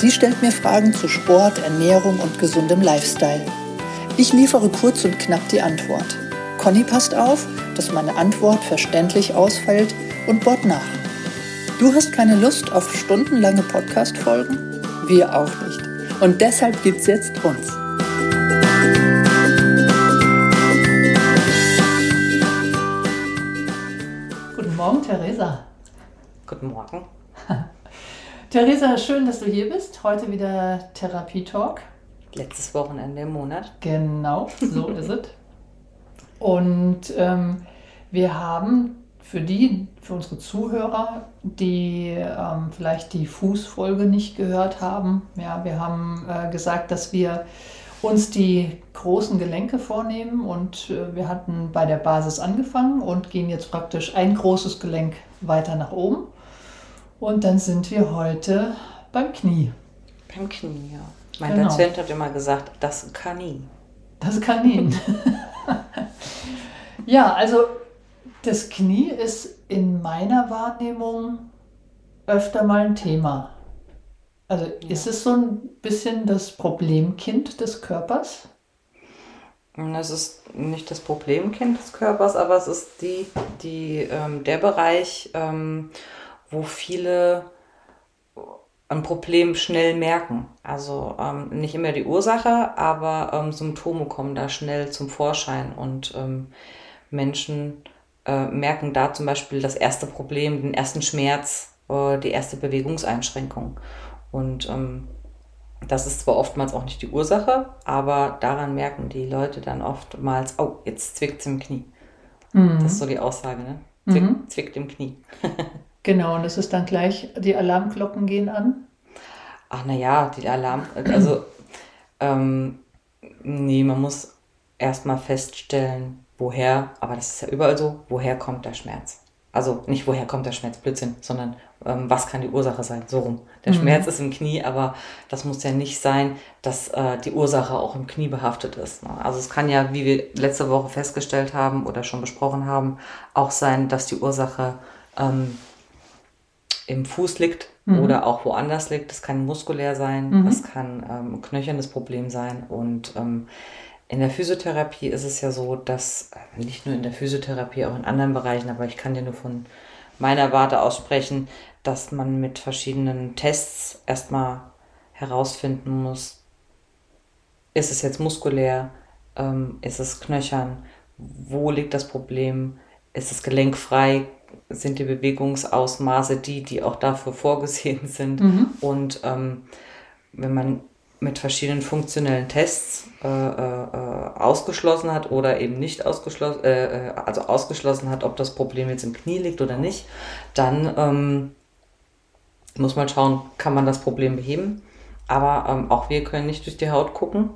Sie stellt mir Fragen zu Sport, Ernährung und gesundem Lifestyle. Ich liefere kurz und knapp die Antwort. Conny passt auf, dass meine Antwort verständlich ausfällt und bohrt nach. Du hast keine Lust auf stundenlange Podcast-Folgen? Wir auch nicht. Und deshalb gibt's jetzt uns. Guten Morgen, Theresa. Guten Morgen. Theresa, schön, dass du hier bist. Heute wieder Therapie-Talk. Letztes Wochenende im Monat. Genau, so ist es. Und ähm, wir haben für die, für unsere Zuhörer, die ähm, vielleicht die Fußfolge nicht gehört haben, ja, wir haben äh, gesagt, dass wir uns die großen Gelenke vornehmen und äh, wir hatten bei der Basis angefangen und gehen jetzt praktisch ein großes Gelenk weiter nach oben. Und dann sind wir heute beim Knie. Beim Knie, ja. Mein Genau. Patient hat immer gesagt, das Kanin. Das Kanin. ja, also das Knie ist in meiner Wahrnehmung öfter mal ein Thema. Also ist es so ein bisschen das Problemkind des Körpers? Und Das ist nicht das Problemkind des Körpers, aber es ist die, die, ähm, der Bereich, ähm, wo viele ein Problem schnell merken. Also ähm, nicht immer die Ursache, aber ähm, Symptome kommen da schnell zum Vorschein und ähm, Menschen äh, merken da zum Beispiel das erste Problem, den ersten Schmerz, äh, die erste Bewegungseinschränkung. Und ähm, das ist zwar oftmals auch nicht die Ursache, aber daran merken die Leute dann oftmals, oh, jetzt zwickt es im Knie. Das ist so die Aussage, ne? Zwick, Mhm. Zwickt im Knie. Genau, und es ist dann gleich, die Alarmglocken gehen an. Ach naja, die Alarm, also ähm, nee, man muss erstmal feststellen, woher, aber das ist ja überall so, woher kommt der Schmerz? Also nicht woher kommt der Schmerz, Blödsinn, sondern ähm, was kann die Ursache sein? So rum. Der Schmerz ist im Knie, aber das muss ja nicht sein, dass äh, die Ursache auch im Knie behaftet ist. Ne? Also es kann ja, wie wir letzte Woche festgestellt haben oder schon besprochen haben, auch sein, dass die Ursache ähm, im Fuß liegt oder auch woanders liegt. Das kann muskulär sein, das kann ähm, ein knöchernes Problem sein. Und ähm, in der Physiotherapie ist es ja so, dass äh, nicht nur in der Physiotherapie, auch in anderen Bereichen, aber ich kann dir nur von meiner Warte aus sprechen, dass man mit verschiedenen Tests erstmal herausfinden muss, ist es jetzt muskulär, ähm, ist es knöchern, wo liegt das Problem, ist es gelenkfrei, sind die Bewegungsausmaße die, die auch dafür vorgesehen sind. Und ähm, wenn man mit verschiedenen funktionellen Tests äh, äh, äh, ausgeschlossen hat oder eben nicht ausgeschlossen, äh, äh, also ausgeschlossen hat, ob das Problem jetzt im Knie liegt oder nicht, dann ähm, muss man schauen, kann man das Problem beheben. Aber ähm, auch wir können nicht durch die Haut gucken.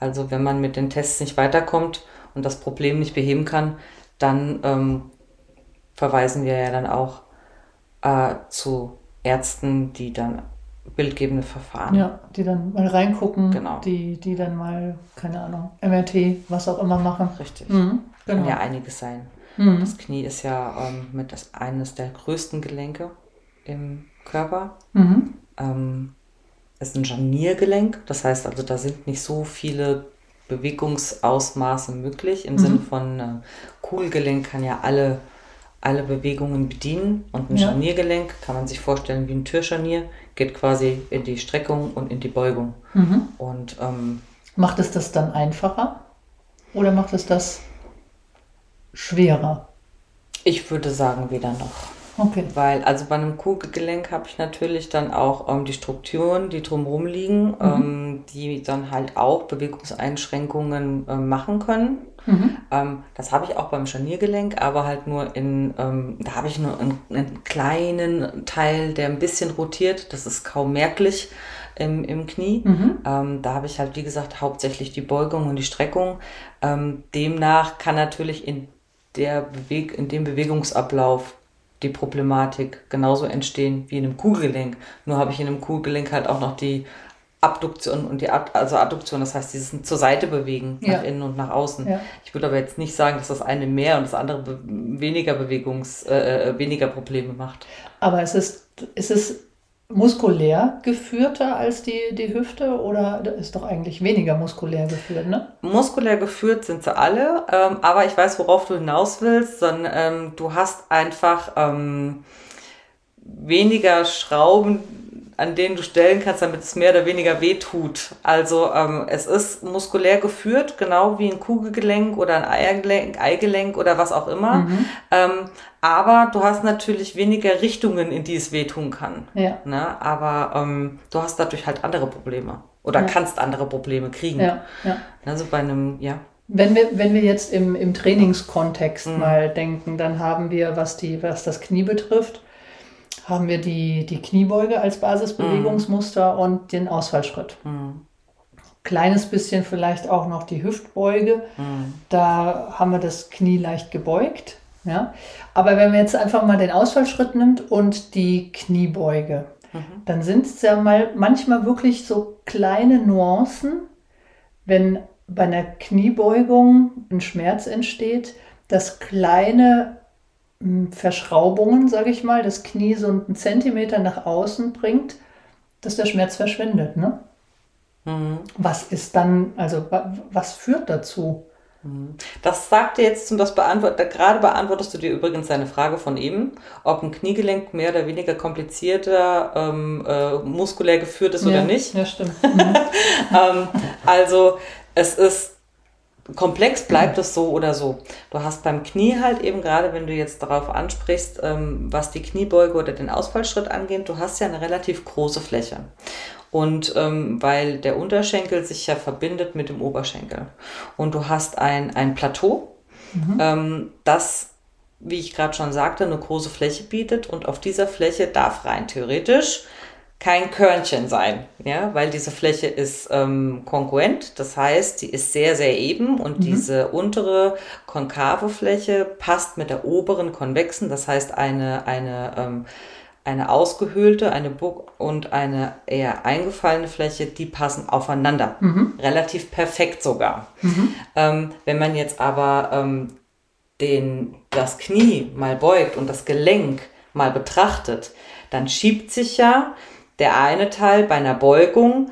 Also wenn man mit den Tests nicht weiterkommt und das Problem nicht beheben kann, dann ähm, verweisen wir ja dann auch äh, zu Ärzten, die dann bildgebende Verfahren. Ja, die dann mal reingucken, Genau. die, die dann mal, keine Ahnung, MRT, was auch immer machen. Richtig. Mhm, Kann genau. ja einiges sein. Mhm. Das Knie ist ja ähm, mit das eines der größten Gelenke im Körper. Mhm. ähm, ist ein Scharniergelenk. Das heißt also, da sind nicht so viele Bewegungsausmaße möglich. Im Sinne von äh, Kugelgelenk kann ja alle, alle Bewegungen bedienen. Und ein Ja. Scharniergelenk kann man sich vorstellen wie ein Türscharnier, geht quasi in die Streckung und in die Beugung. Mhm. Und ähm, Macht es das dann einfacher oder macht es das schwerer? ich würde sagen, weder noch. Okay. Weil, also bei einem Kugelgelenk habe ich natürlich dann auch ähm, die Strukturen, die drumherum liegen, ähm, die dann halt auch Bewegungseinschränkungen ähm, machen können. Mhm. Ähm, das habe ich auch beim Scharniergelenk, aber halt nur in, ähm, da habe ich nur einen, einen kleinen Teil, der ein bisschen rotiert. Das ist kaum merklich. im, im Knie. Mhm. Ähm, da habe ich halt, wie gesagt, hauptsächlich die Beugung und die Streckung. Ähm, demnach kann natürlich in, der Beweg in dem Bewegungsablauf die Problematik genauso entstehen wie in einem Kugelgelenk. Nur habe ich in einem Kugelgelenk halt auch noch die Abduktion und die Ad also Adduktion, das heißt dieses zur Seite bewegen, ja. nach innen und nach außen. Ja. Ich würde aber jetzt nicht sagen, dass das eine mehr und das andere be weniger Bewegungs, äh, äh weniger Probleme macht. Aber es ist, ist es muskulär geführter als die, die Hüfte oder ist doch eigentlich weniger muskulär geführt, ne? Muskulär geführt sind sie alle, ähm, aber ich weiß, worauf du hinaus willst, sondern ähm, du hast einfach ähm, weniger Schrauben, an denen du stellen kannst, damit es mehr oder weniger weh tut. Also ähm, es ist muskulär geführt, genau wie ein Kugelgelenk oder ein Eigelenk, Eigelenk oder was auch immer. Mhm. Ähm, aber du hast natürlich weniger Richtungen, in die es wehtun kann. Ja. Ne? Aber ähm, du hast dadurch halt andere Probleme oder ja. kannst andere Probleme kriegen. Ja. Ja. Also bei einem, ja. Wenn wir, wenn wir jetzt im, im Trainingskontext mhm. mal denken, dann haben wir, was, die, was das Knie betrifft, haben wir die, die Kniebeuge als Basisbewegungsmuster mm. und den Ausfallschritt. Mm. Kleines bisschen vielleicht auch noch die Hüftbeuge. Mm. Da haben wir das Knie leicht gebeugt. Ja? Aber wenn man jetzt einfach mal den Ausfallschritt nimmt und die Kniebeuge, mhm. dann sind es ja mal manchmal wirklich so kleine Nuancen, wenn bei einer Kniebeugung ein Schmerz entsteht, dass kleine Verschraubungen, sage ich mal, das Knie so einen Zentimeter nach außen bringt, dass der Schmerz verschwindet. Ne? Mhm. Was ist dann, also was führt dazu? Mhm. Das sagte jetzt zum das beantwortet, gerade beantwortest du dir übrigens deine Frage von eben, ob ein Kniegelenk mehr oder weniger komplizierter ähm, äh, muskulär geführt ist ja, oder nicht. Ja, stimmt. Mhm. ähm, also es ist komplex bleibt es so oder so. Du hast beim Knie halt eben gerade, wenn du jetzt darauf ansprichst, ähm, was die Kniebeuge oder den Ausfallschritt angeht, du hast ja eine relativ große Fläche. Und ähm, weil der Unterschenkel sich ja verbindet mit dem Oberschenkel. Und du hast ein, ein Plateau, mhm. ähm, das, wie ich gerade schon sagte, eine große Fläche bietet. Und auf dieser Fläche darf rein theoretisch kein Körnchen sein, ja, weil diese Fläche ist ähm, konkurrent, das heißt, die ist sehr, sehr eben und mhm. diese untere konkave Fläche passt mit der oberen konvexen, das heißt eine, eine, ähm, eine ausgehöhlte, eine Buck und eine eher eingefallene Fläche, die passen aufeinander. Mhm. Relativ perfekt sogar. Mhm. Ähm, wenn man jetzt aber ähm, den, das Knie mal beugt und das Gelenk mal betrachtet, dann schiebt sich ja der eine Teil bei einer Beugung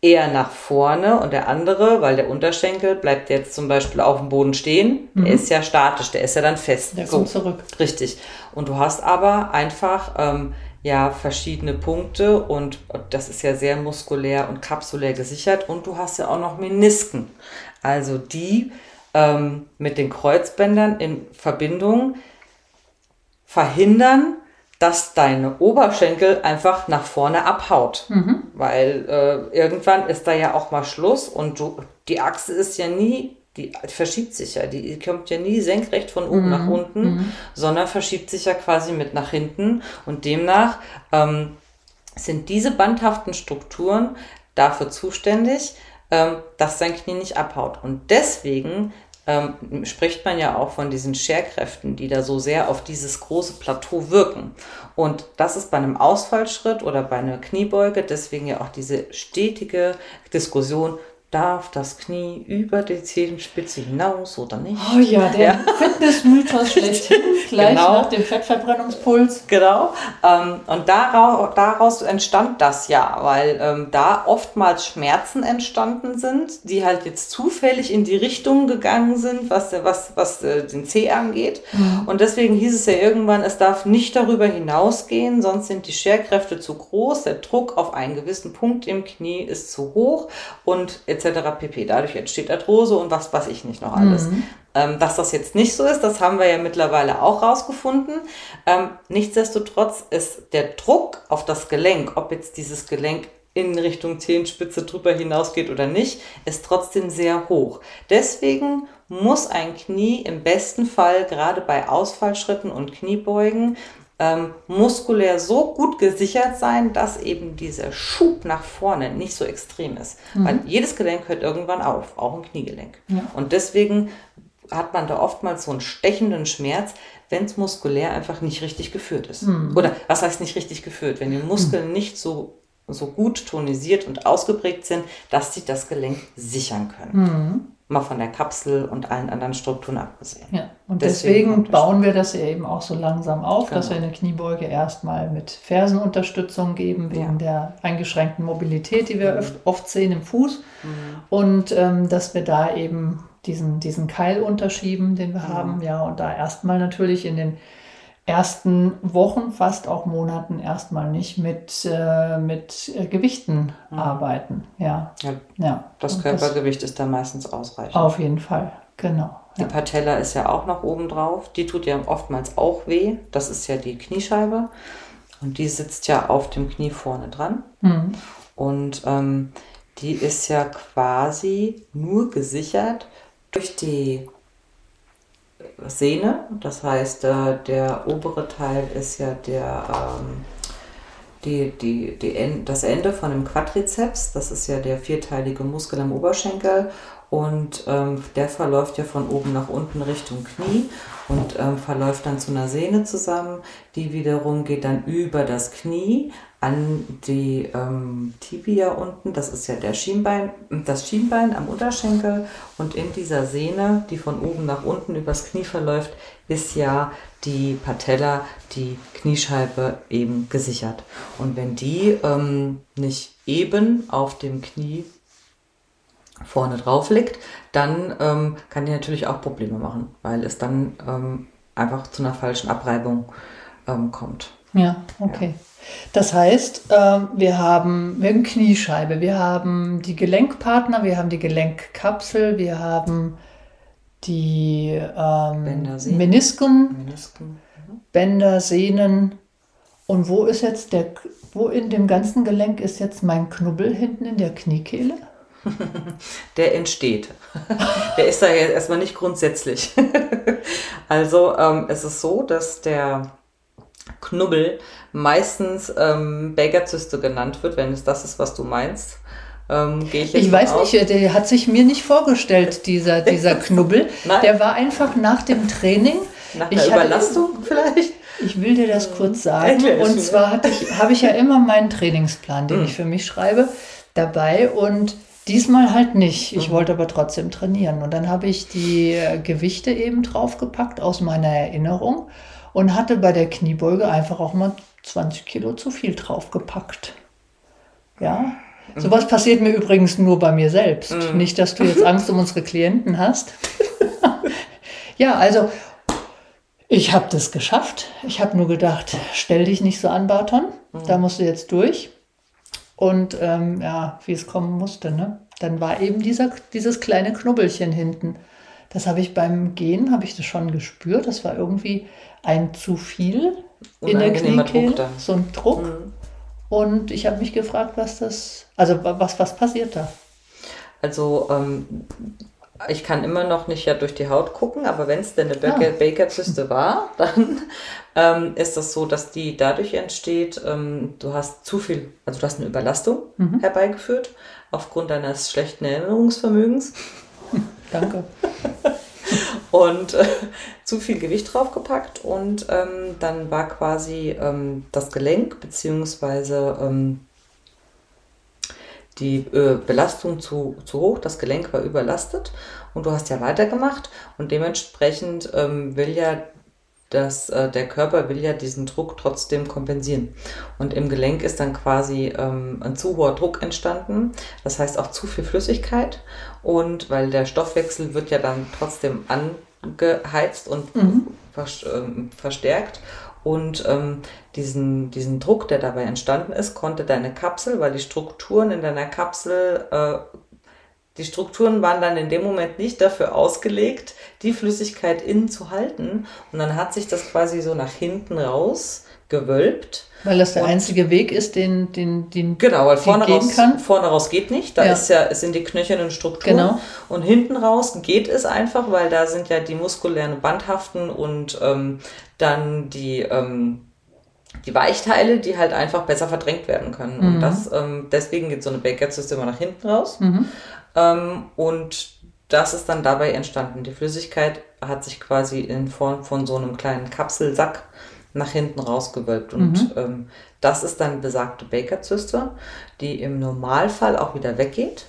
eher nach vorne und der andere, weil der Unterschenkel bleibt jetzt zum Beispiel auf dem Boden stehen, mhm. der ist ja statisch, der ist ja dann fest. Der so, kommt zurück. Richtig. Und du hast aber einfach ähm, ja verschiedene Punkte und das ist ja sehr muskulär und kapsulär gesichert und du hast ja auch noch Menisken. Also die ähm, mit den Kreuzbändern in Verbindung verhindern, dass deine Oberschenkel einfach nach vorne abhaut. Mhm. Weil äh, irgendwann ist da ja auch mal Schluss und du, die Achse ist ja nie, die, die verschiebt sich ja, die, die, kommt ja nie senkrecht von oben mhm. nach unten, mhm. sondern verschiebt sich ja quasi mit nach hinten und demnach ähm, sind diese bandhaften Strukturen dafür zuständig, ähm, dass dein Knie nicht abhaut. Und deswegen ähm, spricht man ja auch von diesen Scherkräften, die da so sehr auf dieses große Plateau wirken. Und das ist bei einem Ausfallschritt oder bei einer Kniebeuge deswegen ja auch diese stetige Diskussion, darf das Knie über die Zehenspitze hinaus oder nicht? Oh ja, der ja. Fitnessmythos schlechthin, gleich genau. nach dem Fettverbrennungspuls. Genau. Ähm, und daraus, daraus, entstand das ja, weil ähm, da oftmals Schmerzen entstanden sind, die halt jetzt zufällig in die Richtung gegangen sind, was, was, was äh, den Zeh angeht. Mhm. Und deswegen hieß es ja irgendwann, es darf nicht darüber hinausgehen, sonst sind die Scherkräfte zu groß, der Druck auf einen gewissen Punkt im Knie ist zu hoch und etc etc. pp. Dadurch entsteht Arthrose und was weiß ich nicht noch alles. Mhm. Ähm, dass das jetzt nicht so ist, das haben wir ja mittlerweile auch rausgefunden. Ähm, nichtsdestotrotz ist der Druck auf das Gelenk, ob jetzt dieses Gelenk in Richtung Zehenspitze drüber hinausgeht oder nicht, ist trotzdem sehr hoch. Deswegen muss ein Knie im besten Fall gerade bei Ausfallschritten und Kniebeugen ähm, muskulär so gut gesichert sein, dass eben dieser Schub nach vorne nicht so extrem ist. Mhm. Weil jedes Gelenk hört irgendwann auf, auch ein Kniegelenk. Ja. Und deswegen hat man da oftmals so einen stechenden Schmerz, wenn es muskulär einfach nicht richtig geführt ist. Mhm. Oder was heißt nicht richtig geführt? Wenn die Muskeln mhm. nicht so, so gut tonisiert und ausgeprägt sind, dass sie das Gelenk sichern können. Mhm. Mal von der Kapsel und allen anderen Strukturen abgesehen. Ja, und deswegen, deswegen bauen wir das eben auch so langsam auf, genau. dass wir eine Kniebeuge erstmal mit Fersenunterstützung geben, wegen ja. der eingeschränkten Mobilität, die wir mhm. oft sehen im Fuß. Mhm. Und ähm, dass wir da eben diesen, diesen Keil unterschieben, den wir mhm. haben. Ja, und da erstmal natürlich in den ersten Wochen, fast auch Monaten erstmal nicht mit, äh, mit äh, Gewichten mhm. arbeiten. Ja. ja. ja. Das Körpergewicht das, ist da meistens ausreichend. Auf jeden Fall, genau. Die Patella ist ja auch noch oben drauf. Die tut ja oftmals auch weh. Das ist ja die Kniescheibe. Und die sitzt ja auf dem Knie vorne dran. Mhm. Und ähm, die ist ja quasi nur gesichert durch die Sehne. Das heißt, äh, der obere Teil ist ja der, ähm, die, die, die, das Ende von dem Quadrizeps. Das ist ja der vierteilige Muskel am Oberschenkel. Und ähm, der verläuft ja von oben nach unten Richtung Knie und ähm, verläuft dann zu einer Sehne zusammen. Die wiederum geht dann über das Knie an die ähm, Tibia unten, das ist ja der Schienbein, das Schienbein am Unterschenkel und in dieser Sehne, die von oben nach unten übers Knie verläuft, ist ja die Patella, die Kniescheibe eben gesichert. Und wenn die ähm, nicht eben auf dem Knie vorne drauf liegt, dann ähm, kann die natürlich auch Probleme machen, weil es dann ähm, einfach zu einer falschen Abreibung ähm, kommt. Ja, okay. Ja. Das heißt, ähm, wir haben, wir haben Kniescheibe, wir haben die Gelenkpartner, wir haben die Gelenkkapsel, wir haben die ähm, Menisken, Menisken. Mhm. Bänder, Sehnen. Und wo ist jetzt der, wo in dem ganzen Gelenk ist jetzt mein Knubbel hinten in der Kniekehle? Der entsteht. Der ist da jetzt erstmal nicht grundsätzlich. Also ähm, es ist so, dass der Knubbel meistens ähm, Bakerzyste genannt wird, wenn es das ist, was du meinst. Ähm, ich, ich weiß auf. nicht, der hat sich mir nicht vorgestellt, dieser, dieser Knubbel. Der war einfach nach dem Training. Nach einer ich Überlastung hatte, vielleicht? Ich will dir das kurz sagen. Und zwar ich, habe ich ja immer meinen Trainingsplan, den mhm. ich für mich schreibe, dabei und diesmal halt nicht. Ich mhm. wollte aber trotzdem trainieren. Und dann habe ich die Gewichte eben draufgepackt aus meiner Erinnerung und hatte bei der Kniebeuge einfach auch mal 20 Kilo zu viel draufgepackt. Ja, mhm. sowas passiert mir übrigens nur bei mir selbst. Mhm. Nicht, dass du jetzt Angst um unsere Klienten hast. ja, also ich habe das geschafft. Ich habe nur gedacht, stell dich nicht so an, Barton. Mhm. Da musst du jetzt durch. Und ähm, ja, wie es kommen musste, ne? Dann war eben dieser, dieses kleine Knubbelchen hinten. Das habe ich beim Gehen, habe ich das schon gespürt. Das war irgendwie ein zu viel in der Kniekehle, so ein Druck. Mhm. Und ich habe mich gefragt, was das, also was, was passiert da? Also ähm, ich kann immer noch nicht ja durch die Haut gucken, aber wenn es denn eine ah. Baker-Zyste war, dann ähm, ist das so, dass die dadurch entsteht, ähm, du hast zu viel, also du hast eine Überlastung mhm. herbeigeführt aufgrund deines schlechten Erinnerungsvermögens. Danke. und äh, zu viel Gewicht draufgepackt und ähm, dann war quasi ähm, das Gelenk beziehungsweise ähm, die äh, Belastung zu, zu hoch, das Gelenk war überlastet und du hast ja weitergemacht und dementsprechend ähm, will ja dass äh, der Körper will ja diesen Druck trotzdem kompensieren. Und im Gelenk ist dann quasi ähm, ein zu hoher Druck entstanden. Das heißt auch zu viel Flüssigkeit. Und weil der Stoffwechsel wird ja dann trotzdem angeheizt und mhm. vers ähm, verstärkt. Und ähm, diesen, diesen Druck, der dabei entstanden ist, konnte deine Kapsel, weil die Strukturen in deiner Kapsel äh, die Strukturen waren dann in dem Moment nicht dafür ausgelegt, die Flüssigkeit innen zu halten. Und dann hat sich das quasi so nach hinten raus gewölbt. Weil das der und einzige Weg ist, den, den, den genau, weil vorne raus, kann. vorne raus geht nicht. Da ja. ist ja, es sind die knöchernen Strukturen. Genau. Und hinten raus geht es einfach, weil da sind ja die muskulären Bandhaften und ähm, dann die ähm, die Weichteile, die halt einfach besser verdrängt werden können. Und das, ähm, deswegen geht so eine Baker-Zyste immer nach hinten raus. Ähm, und das ist dann dabei entstanden. Die Flüssigkeit hat sich quasi in Form von so einem kleinen Kapselsack nach hinten rausgewölbt. Und ähm, das ist dann besagte Baker-Zyste, die im Normalfall auch wieder weggeht.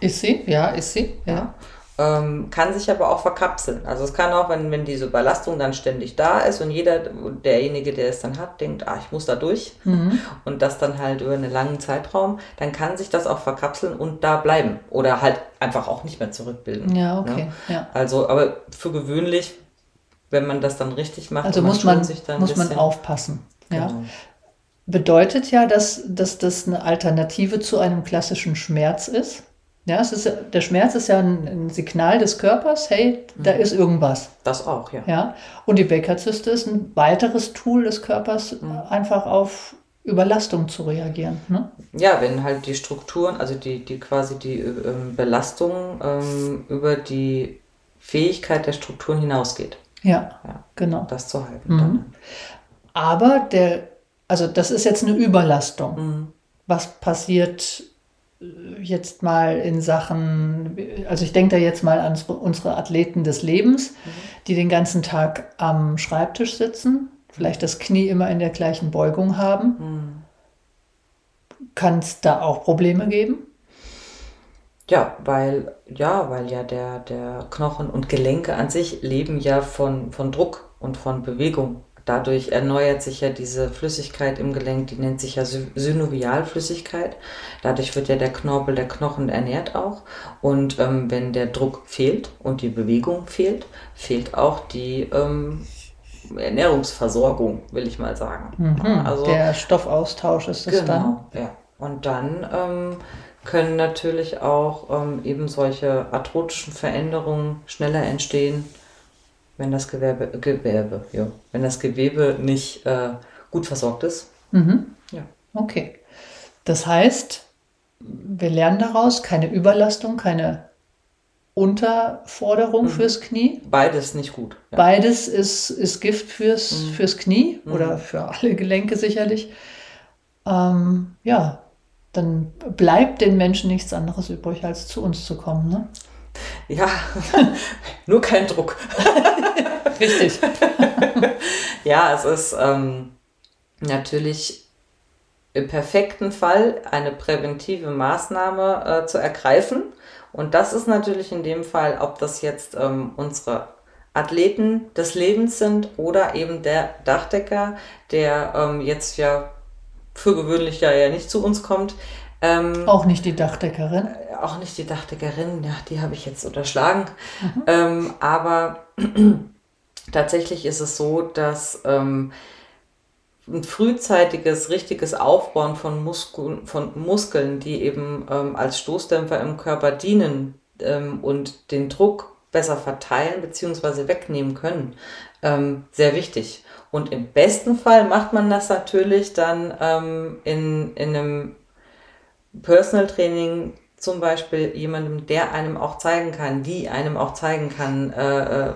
Ist sie? Ja, ist sie. Ja. Ähm, kann sich aber auch verkapseln. Also es kann auch, wenn, wenn diese Überlastung dann ständig da ist und jeder, derjenige, der es dann hat, denkt, ah, ich muss da durch und das dann halt über einen langen Zeitraum, dann kann sich das auch verkapseln und da bleiben oder halt einfach auch nicht mehr zurückbilden. Ja, okay, Ne? ja. Also, aber für gewöhnlich, wenn man das dann richtig macht, Also muss man, schont sich dann ein muss man aufpassen. Ja. Genau. Bedeutet ja, dass, dass das eine Alternative zu einem klassischen Schmerz ist. Ja, es ist, der Schmerz ist ja ein, ein Signal des Körpers, hey, da ist irgendwas. Das auch, ja. Ja? Und die Baker-Zyste ist ein weiteres Tool des Körpers, einfach auf Überlastung zu reagieren. Ne? Ja, wenn halt die Strukturen, also die, die quasi die ähm, Belastung ähm, über die Fähigkeit der Strukturen hinausgeht, Ja, Ja. genau. das zu halten. Dann. Aber der, also das ist jetzt eine Überlastung. Mhm. Was passiert äh, jetzt mal in Sachen, also ich denke da jetzt mal an unsere- unsere Athleten des Lebens, die den ganzen Tag am Schreibtisch sitzen, vielleicht das Knie immer in der gleichen Beugung haben. Kann es da auch Probleme geben? Ja, weil, ja, weil ja der, der Knochen und Gelenke an sich leben ja von, von Druck und von Bewegung. Dadurch erneuert sich ja diese Flüssigkeit im Gelenk, die nennt sich ja Sy Synovialflüssigkeit. Dadurch wird ja der Knorpel, der Knochen ernährt auch. Und ähm, wenn der Druck fehlt und die Bewegung fehlt, fehlt auch die ähm, Ernährungsversorgung, will ich mal sagen. Also der Stoffaustausch ist es dann. Genau, ja. Und dann ähm, können natürlich auch ähm, eben solche arthrotischen Veränderungen schneller entstehen, wenn das Gewerbe, Gewerbe, ja, wenn das Gewebe nicht äh, gut versorgt ist. Ja. Okay. Das heißt, wir lernen daraus keine Überlastung, keine Unterforderung fürs Knie. Beides nicht gut. Ja. Beides ist, ist Gift fürs, fürs Knie oder für alle Gelenke sicherlich. Ähm, ja, dann bleibt den Menschen nichts anderes übrig, als zu uns zu kommen. Ne? ja. nur kein Druck. Richtig. Ja, es ist ähm, natürlich im perfekten Fall eine präventive Maßnahme äh, zu ergreifen. Und das ist natürlich in dem Fall, ob das jetzt ähm, unsere Athleten des Lebens sind oder eben der Dachdecker, der ähm, jetzt ja für gewöhnlich ja, ja nicht zu uns kommt. Ähm, Auch nicht die Dachdeckerin. auch nicht die Dachdeckerin, ja, die habe ich jetzt unterschlagen. Ähm, aber tatsächlich ist es so, dass ähm, ein frühzeitiges, richtiges Aufbauen von, Muskeln, von Muskeln, die eben ähm, als Stoßdämpfer im Körper dienen ähm, und den Druck besser verteilen bzw. wegnehmen können, ähm, sehr wichtig. Und im besten Fall macht man das natürlich dann ähm, in, in einem Personal Training zum Beispiel jemandem, der einem auch zeigen kann, die einem auch zeigen kann, äh, äh,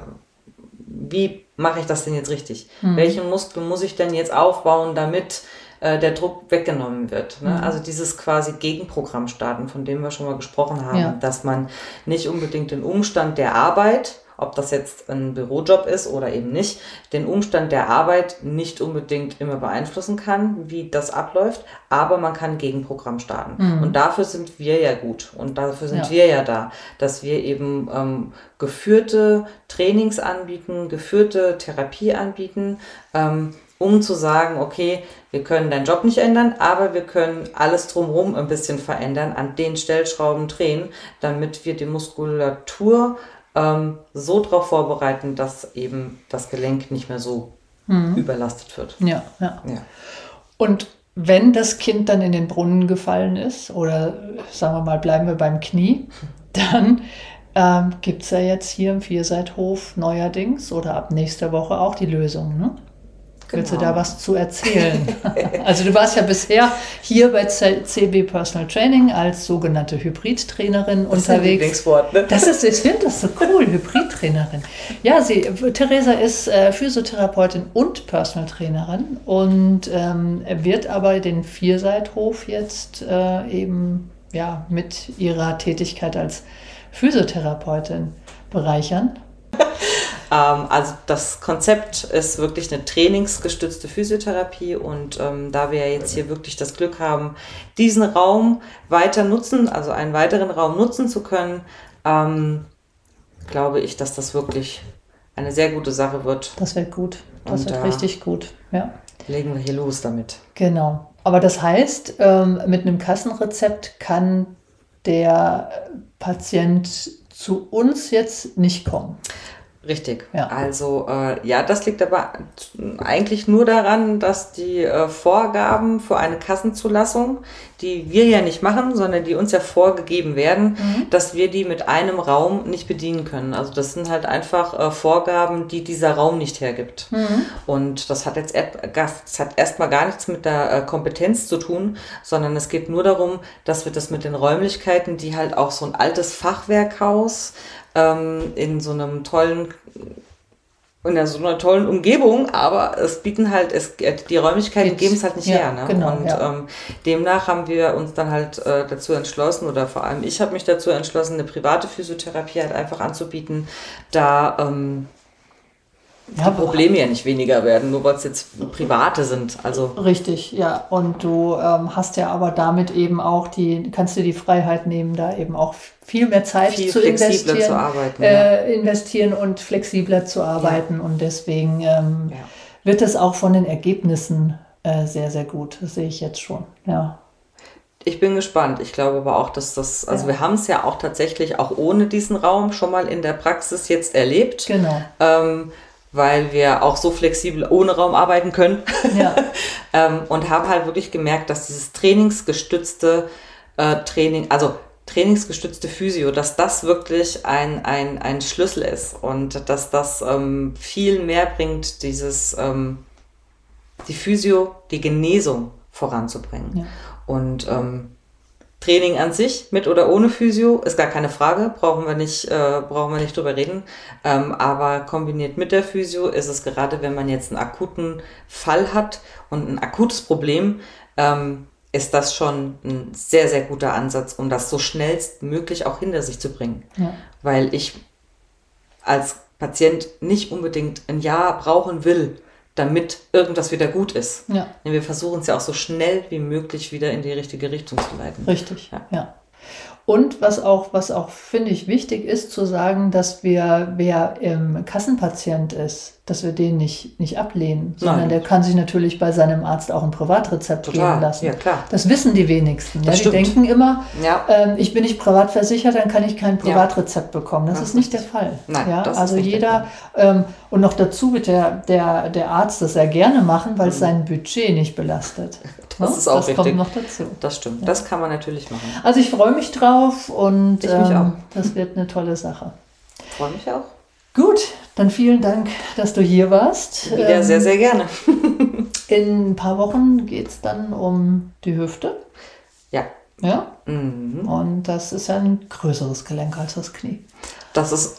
wie mache ich das denn jetzt richtig? Welchen Muskel muss ich denn jetzt aufbauen, damit äh, der Druck weggenommen wird? Ne? Also dieses quasi Gegenprogramm starten, von dem wir schon mal gesprochen haben, Ja. dass man nicht unbedingt den Umstand der Arbeit, ob das jetzt ein Bürojob ist oder eben nicht, den Umstand der Arbeit nicht unbedingt immer beeinflussen kann, wie das abläuft, aber man kann ein Gegenprogramm starten. Und dafür sind wir ja gut und dafür sind Ja. wir ja da, dass wir eben ähm, geführte Trainings anbieten, geführte Therapie anbieten, ähm, um zu sagen, okay, wir können deinen Job nicht ändern, aber wir können alles drumherum ein bisschen verändern, an den Stellschrauben drehen, damit wir die Muskulatur ähm, so darauf vorbereiten, dass eben das Gelenk nicht mehr so überlastet wird. Ja, ja. Ja. Und wenn das Kind dann in den Brunnen gefallen ist, oder sagen wir mal, bleiben wir beim Knie, dann ähm, gibt es ja jetzt hier im Vierseithof neuerdings oder ab nächster Woche auch die Lösung. Ne? Willst du da genau. was zu erzählen? also du warst ja bisher hier bei CB Personal Training als sogenannte Hybridtrainerin das unterwegs. Ist ein ne? Das ist, ich finde das so cool, Hybridtrainerin. Ja, sie, Theresa ist äh, Physiotherapeutin und Personal Trainerin und ähm, wird aber den Vierseithof jetzt äh, eben ja, mit ihrer Tätigkeit als Physiotherapeutin bereichern. Ähm, also das Konzept ist wirklich eine trainingsgestützte Physiotherapie und ähm, da wir jetzt hier wirklich das Glück haben, diesen Raum weiter nutzen, also einen weiteren Raum nutzen zu können, ähm, glaube ich, dass das wirklich eine sehr gute Sache wird. Das wird gut. Das und wird richtig gut. Ja. Legen wir hier los damit. Genau. Aber das heißt, ähm, mit einem Kassenrezept kann der Patient zu uns jetzt nicht kommen. Richtig. Ja. Also äh, ja, das liegt aber eigentlich nur daran, dass die äh, Vorgaben für eine Kassenzulassung, die wir ja nicht machen, sondern die uns ja vorgegeben werden, mhm. dass wir die mit einem Raum nicht bedienen können. Also das sind halt einfach äh, Vorgaben, die dieser Raum nicht hergibt. Mhm. Und das hat jetzt das hat erstmal gar nichts mit der äh, Kompetenz zu tun, sondern es geht nur darum, dass wir das mit den Räumlichkeiten, die halt auch so ein altes Fachwerkhaus ähm, in so einem tollen in so einer tollen Umgebung, aber es bieten halt, es, die Räumlichkeiten geben es halt nicht ja, her. Ne? Genau, und ja. ähm, demnach haben wir uns dann halt äh, dazu entschlossen, oder vor allem ich habe mich dazu entschlossen, eine private Physiotherapie halt einfach anzubieten, da ähm, ja, die Probleme ja nicht weniger werden, nur weil es jetzt private sind. Also richtig, ja. Und du ähm, hast ja aber damit eben auch die, kannst du die Freiheit nehmen, da eben auch viel mehr Zeit viel zu investieren, zu arbeiten, äh, ja. investieren und flexibler zu arbeiten. Ja. Und deswegen ähm, ja. wird es auch von den Ergebnissen äh, sehr, sehr gut. Das sehe ich jetzt schon. Ja. Ich bin gespannt. Ich glaube aber auch, dass das, also wir haben es ja auch tatsächlich auch ohne diesen Raum schon mal in der Praxis jetzt erlebt. Genau. Ähm, weil wir auch so flexibel ohne Raum arbeiten können. Ja. ähm, und haben halt wirklich gemerkt, dass dieses trainingsgestützte äh, Training, also trainingsgestützte Physio, dass das wirklich ein, ein, ein Schlüssel ist und dass das ähm, viel mehr bringt, dieses ähm, die Physio, die Genesung voranzubringen. Ja. Und ähm, Training an sich, mit oder ohne Physio, ist gar keine Frage, brauchen wir nicht, äh, brauchen wir nicht drüber reden. Ähm, aber kombiniert mit der Physio ist es gerade, wenn man jetzt einen akuten Fall hat und ein akutes Problem, ähm, ist das schon ein sehr, sehr guter Ansatz, um das so schnellstmöglich auch hinter sich zu bringen. Ja. Weil ich als Patient nicht unbedingt ein Jahr brauchen will, damit irgendwas wieder gut ist. Ja. Wir versuchen es ja auch so schnell wie möglich wieder in die richtige Richtung zu leiten. Richtig, ja. ja. Und was auch, was auch finde ich wichtig ist, zu sagen, dass wir, wer im Kassenpatient ist, dass wir den nicht, nicht ablehnen, sondern Nein. der kann sich natürlich bei seinem Arzt auch ein Privatrezept Total. geben lassen. Ja, klar. Das wissen die wenigsten. Ja? Die denken immer, ja. ähm, ich bin nicht privat versichert, dann kann ich kein Privatrezept ja. bekommen. Das, das ist nicht der Fall. Nein, ja? Also jeder, ähm, und noch dazu wird der, der, der Arzt das sehr gerne machen, weil es mhm. sein Budget nicht belastet. Das no? ist auch das richtig. kommt noch dazu. Das stimmt. Das kann man natürlich machen. Also ich freue mich drauf und ähm, das wird eine tolle Sache. Freue mich auch. Gut, dann vielen Dank, dass du hier warst. Ja, ähm, sehr, sehr gerne. in ein paar Wochen geht es dann um die Hüfte. Ja. Ja. Mhm. Und das ist ein größeres Gelenk als das Knie. Das ist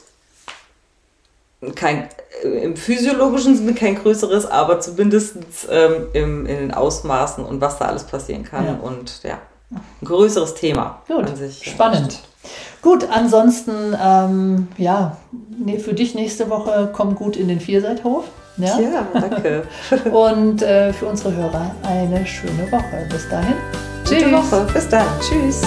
kein, äh, im physiologischen Sinne kein größeres, aber zumindest ähm, im, in den Ausmaßen und was da alles passieren kann. Ja. Und ja, ein größeres Thema. Gut, sich, spannend. Gut, ansonsten, ähm, ja, für dich nächste Woche komm gut in den Vierseithof. Ja, ja danke. Und äh, für unsere Hörer eine schöne Woche. Bis dahin. Gute Woche. Bis dann. Tschüss.